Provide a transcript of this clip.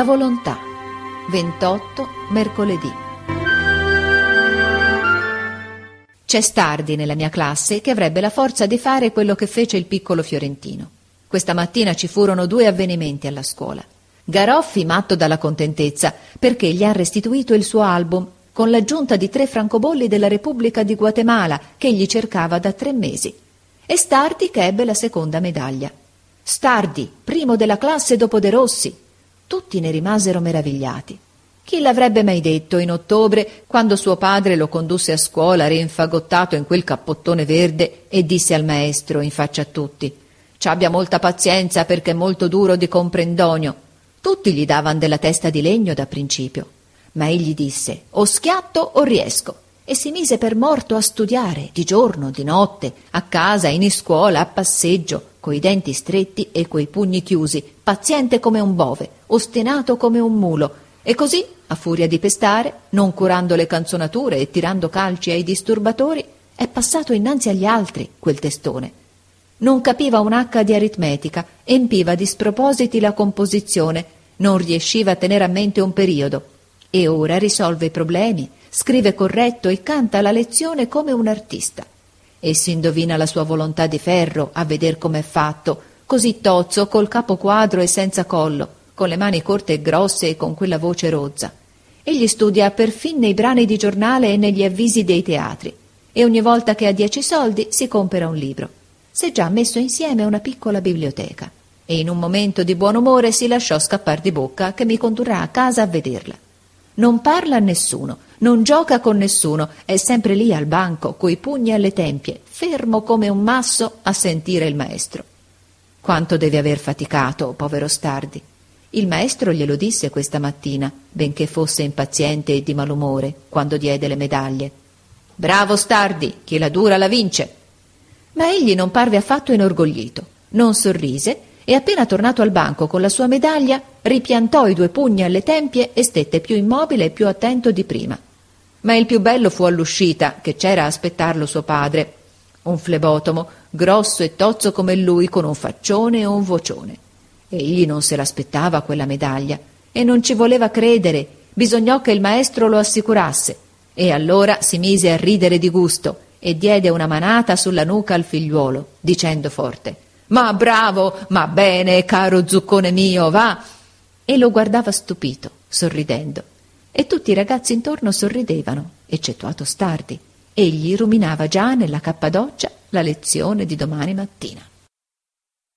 La volontà. 28 mercoledì. C'è Stardi nella mia classe che avrebbe la forza di fare quello che fece il piccolo Fiorentino. Questa mattina ci furono due avvenimenti alla scuola. Garoffi matto dalla contentezza perché gli ha restituito il suo album con l'aggiunta di tre francobolli della Repubblica di Guatemala che egli cercava da tre mesi. E Stardi che ebbe la seconda medaglia. Stardi, primo della classe dopo De Rossi. Tutti ne rimasero meravigliati. Chi l'avrebbe mai detto in ottobre, quando suo padre lo condusse a scuola rinfagottato in quel cappottone verde e disse al maestro in faccia a tutti Ci abbia molta pazienza perché è molto duro di comprendonio. Tutti gli davan della testa di legno da principio. Ma egli disse o schiatto o riesco e si mise per morto a studiare, di giorno, di notte, a casa, in iscuola, a passeggio, coi denti stretti e coi pugni chiusi, paziente come un bove, ostinato come un mulo, e così a furia di pestare, non curando le canzonature e tirando calci ai disturbatori, è passato innanzi agli altri quel testone. Non capiva un H di aritmetica, empiva di spropositi la composizione, non riesciva a tenere a mente un periodo. E ora risolve i problemi, scrive corretto e canta la lezione come un artista. E si indovina la sua volontà di ferro a veder com'è fatto, così tozzo, col capo quadro e senza collo, con le mani corte e grosse e con quella voce rozza. Egli studia perfin nei brani di giornale e negli avvisi dei teatri e ogni volta che ha dieci soldi si compera un libro. S'è già messo insieme una piccola biblioteca e in un momento di buon umore si lasciò scappar di bocca che mi condurrà a casa a vederla. Non parla a nessuno, non gioca con nessuno, è sempre lì al banco, coi pugni alle tempie, fermo come un masso a sentire il maestro. Quanto deve aver faticato, povero Stardi. Il maestro glielo disse questa mattina, benché fosse impaziente e di malumore, quando diede le medaglie. Bravo Stardi, chi la dura la vince. Ma egli non parve affatto inorgoglito, non sorrise e appena tornato al banco con la sua medaglia, ripiantò i due pugni alle tempie e stette più immobile e più attento di prima. Ma il più bello fu all'uscita, che c'era a aspettarlo suo padre, un flebotomo, grosso e tozzo come lui, con un faccione e un vocione. Egli non se l'aspettava quella medaglia e non ci voleva credere, bisognò che il maestro lo assicurasse. E allora si mise a ridere di gusto e diede una manata sulla nuca al figliuolo, dicendo forte Ma bravo, ma bene, caro zuccone mio, va. E lo guardava stupito, sorridendo. E tutti i ragazzi intorno sorridevano, eccettuato Stardi. Egli ruminava già nella cappadoccia la lezione di domani mattina.